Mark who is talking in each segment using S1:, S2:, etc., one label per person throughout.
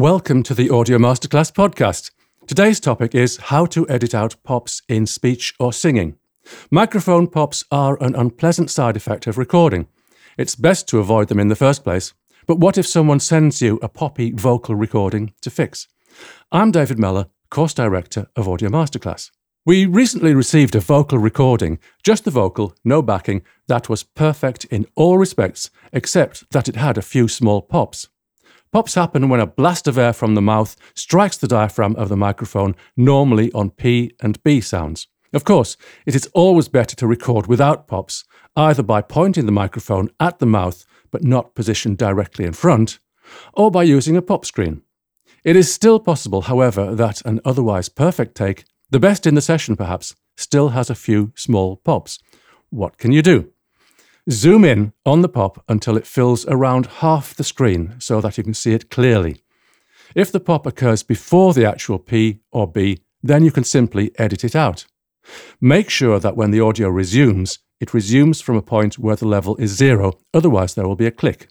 S1: Welcome to the Audio Masterclass podcast. Today's topic is how to edit out pops in speech or singing. Microphone pops are an unpleasant side effect of recording. It's best to avoid them in the first place. But what if someone sends you a poppy vocal recording to fix? I'm David Mellor, course director of Audio Masterclass. We recently received a vocal recording, just the vocal, no backing, that was perfect in all respects, except that it had a few small pops. Pops happen when a blast of air from the mouth strikes the diaphragm of the microphone, normally on P and B sounds. Of course, it is always better to record without pops, either by pointing the microphone at the mouth but not positioned directly in front, or by using a pop screen. It is still possible, however, that an otherwise perfect take, the best in the session perhaps, still has a few small pops. What can you do? Zoom in on the pop until it fills around half the screen so that you can see it clearly. If the pop occurs before the actual P or B, then you can simply edit it out. Make sure that when the audio resumes, it resumes from a point where the level is zero, otherwise there will be a click.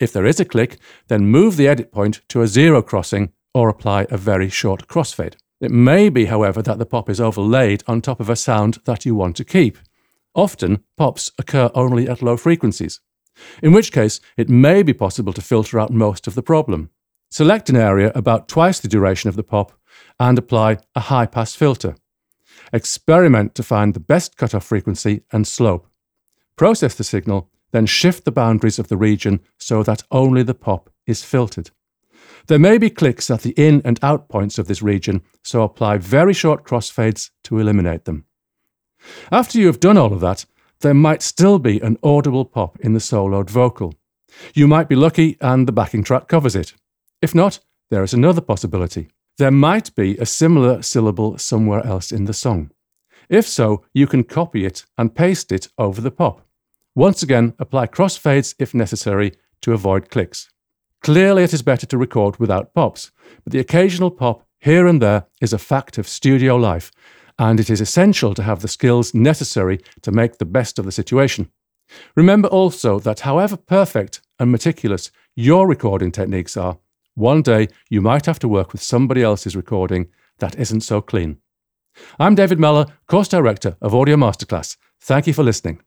S1: If there is a click, then move the edit point to a zero crossing or apply a very short crossfade. It may be, however, that the pop is overlaid on top of a sound that you want to keep. Often, pops occur only at low frequencies, in which case it may be possible to filter out most of the problem. Select an area about twice the duration of the pop and apply a high pass filter. Experiment to find the best cutoff frequency and slope. Process the signal, then shift the boundaries of the region so that only the pop is filtered. There may be clicks at the in and out points of this region, so apply very short crossfades to eliminate them. After you have done all of that, there might still be an audible pop in the soloed vocal. You might be lucky and the backing track covers it. If not, there is another possibility. There might be a similar syllable somewhere else in the song. If so, you can copy it and paste it over the pop. Once again, apply crossfades if necessary to avoid clicks. Clearly, it is better to record without pops, but the occasional pop here and there is a fact of studio life, and it is essential to have the skills necessary to make the best of the situation. Remember also that however perfect and meticulous your recording techniques are, one day you might have to work with somebody else's recording that isn't so clean. I'm David Mellor, course director of Audio Masterclass. Thank you for listening.